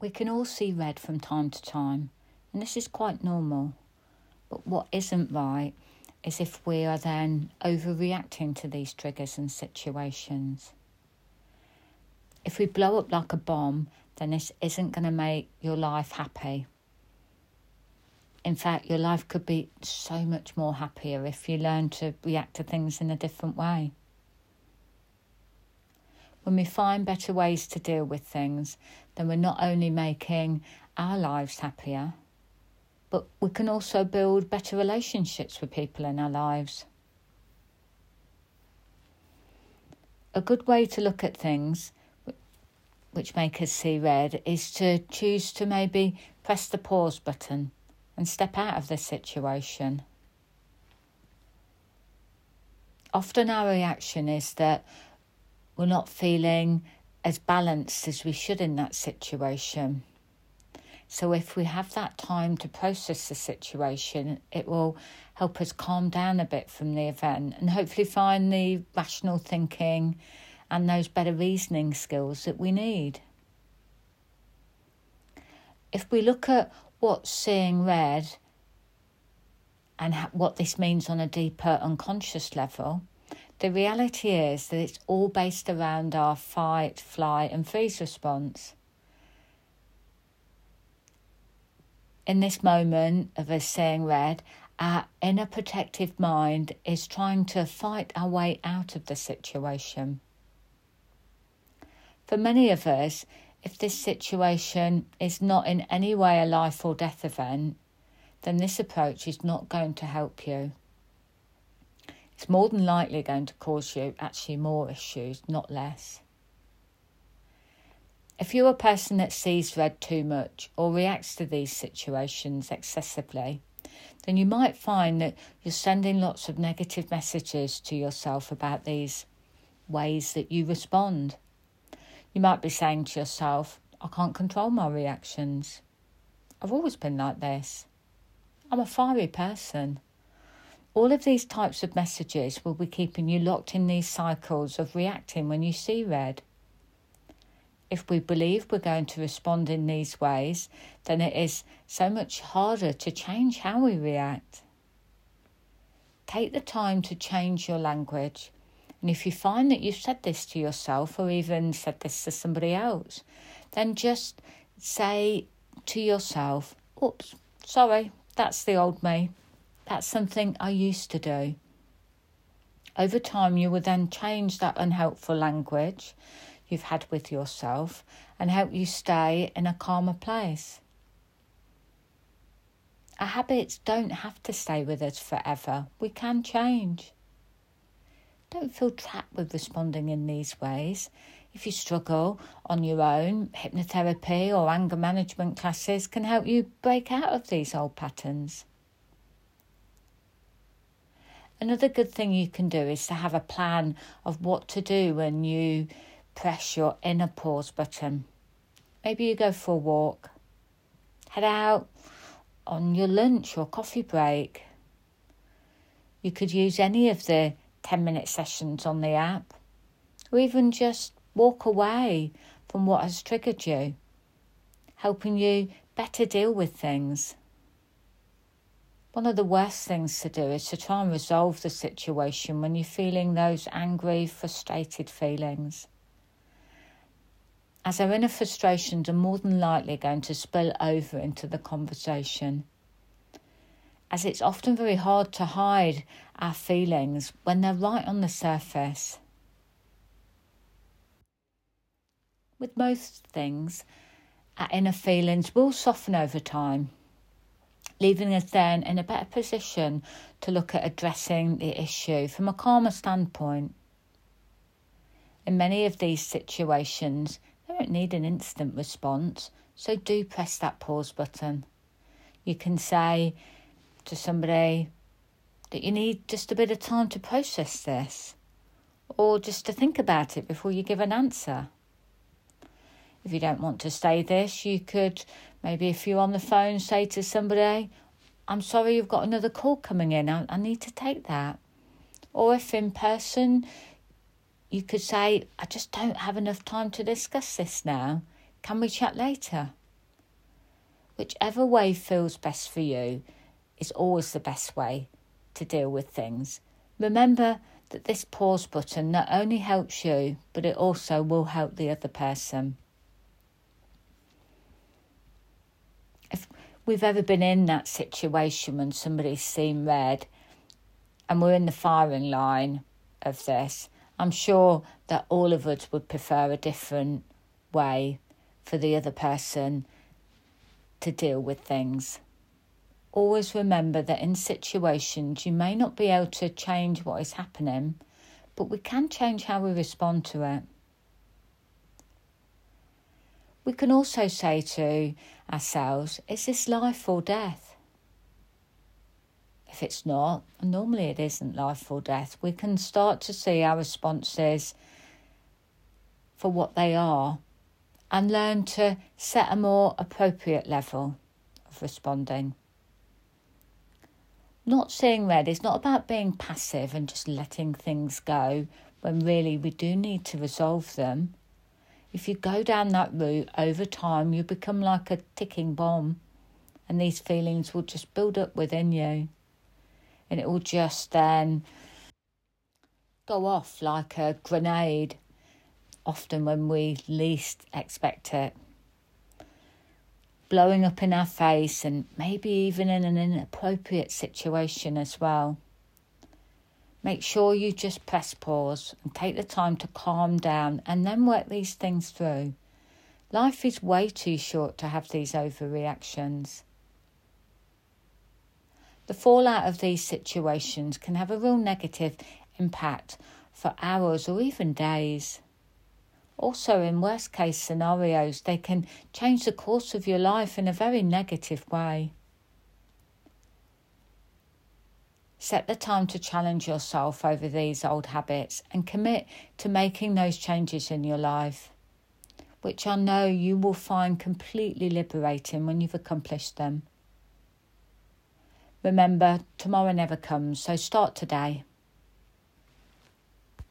We can all see red from time to time, and this is quite normal. But what isn't right is if we are then overreacting to these triggers and situations. If we blow up like a bomb, then this isn't going to make your life happy. In fact, your life could be so much more happier if you learn to react to things in a different way. When we find better ways to deal with things, then we're not only making our lives happier, but we can also build better relationships with people in our lives. A good way to look at things which make us see red is to choose to maybe press the pause button and step out of the situation. Often our reaction is that we're not feeling as balanced as we should in that situation. So, if we have that time to process the situation, it will help us calm down a bit from the event and hopefully find the rational thinking and those better reasoning skills that we need. If we look at what seeing red and what this means on a deeper unconscious level, the reality is that it's all based around our fight, flight, and freeze response. In this moment of us seeing red, our inner protective mind is trying to fight our way out of the situation. For many of us, if this situation is not in any way a life or death event, then this approach is not going to help you. It's more than likely going to cause you actually more issues, not less. If you're a person that sees red too much or reacts to these situations excessively, then you might find that you're sending lots of negative messages to yourself about these ways that you respond. You might be saying to yourself, I can't control my reactions. I've always been like this. I'm a fiery person. All of these types of messages will be keeping you locked in these cycles of reacting when you see red. If we believe we're going to respond in these ways, then it is so much harder to change how we react. Take the time to change your language and if you find that you've said this to yourself or even said this to somebody else, then just say to yourself, oops, sorry, that's the old me. That's something I used to do. Over time, you will then change that unhelpful language you've had with yourself and help you stay in a calmer place. Our habits don't have to stay with us forever, we can change. Don't feel trapped with responding in these ways. If you struggle on your own, hypnotherapy or anger management classes can help you break out of these old patterns. Another good thing you can do is to have a plan of what to do when you press your inner pause button. Maybe you go for a walk, head out on your lunch or coffee break. You could use any of the 10 minute sessions on the app, or even just walk away from what has triggered you, helping you better deal with things. One of the worst things to do is to try and resolve the situation when you're feeling those angry, frustrated feelings. As our inner frustrations are more than likely going to spill over into the conversation as it's often very hard to hide our feelings when they're right on the surface. With most things, our inner feelings will soften over time, leaving us then in a better position to look at addressing the issue from a calmer standpoint. In many of these situations, they don't need an instant response, so do press that pause button. You can say, to somebody that you need just a bit of time to process this or just to think about it before you give an answer. If you don't want to say this, you could maybe, if you're on the phone, say to somebody, I'm sorry you've got another call coming in, I, I need to take that. Or if in person, you could say, I just don't have enough time to discuss this now. Can we chat later? Whichever way feels best for you is always the best way to deal with things. Remember that this pause button not only helps you, but it also will help the other person. If we've ever been in that situation when somebody's seen red and we're in the firing line of this, I'm sure that all of us would prefer a different way for the other person to deal with things. Always remember that in situations you may not be able to change what is happening, but we can change how we respond to it. We can also say to ourselves, is this life or death? If it's not, and normally it isn't life or death, we can start to see our responses for what they are and learn to set a more appropriate level of responding. Not seeing red is not about being passive and just letting things go when really we do need to resolve them. If you go down that route over time, you become like a ticking bomb, and these feelings will just build up within you, and it will just then go off like a grenade often when we least expect it. Blowing up in our face and maybe even in an inappropriate situation as well. Make sure you just press pause and take the time to calm down and then work these things through. Life is way too short to have these overreactions. The fallout of these situations can have a real negative impact for hours or even days. Also, in worst case scenarios, they can change the course of your life in a very negative way. Set the time to challenge yourself over these old habits and commit to making those changes in your life, which I know you will find completely liberating when you've accomplished them. Remember, tomorrow never comes, so start today.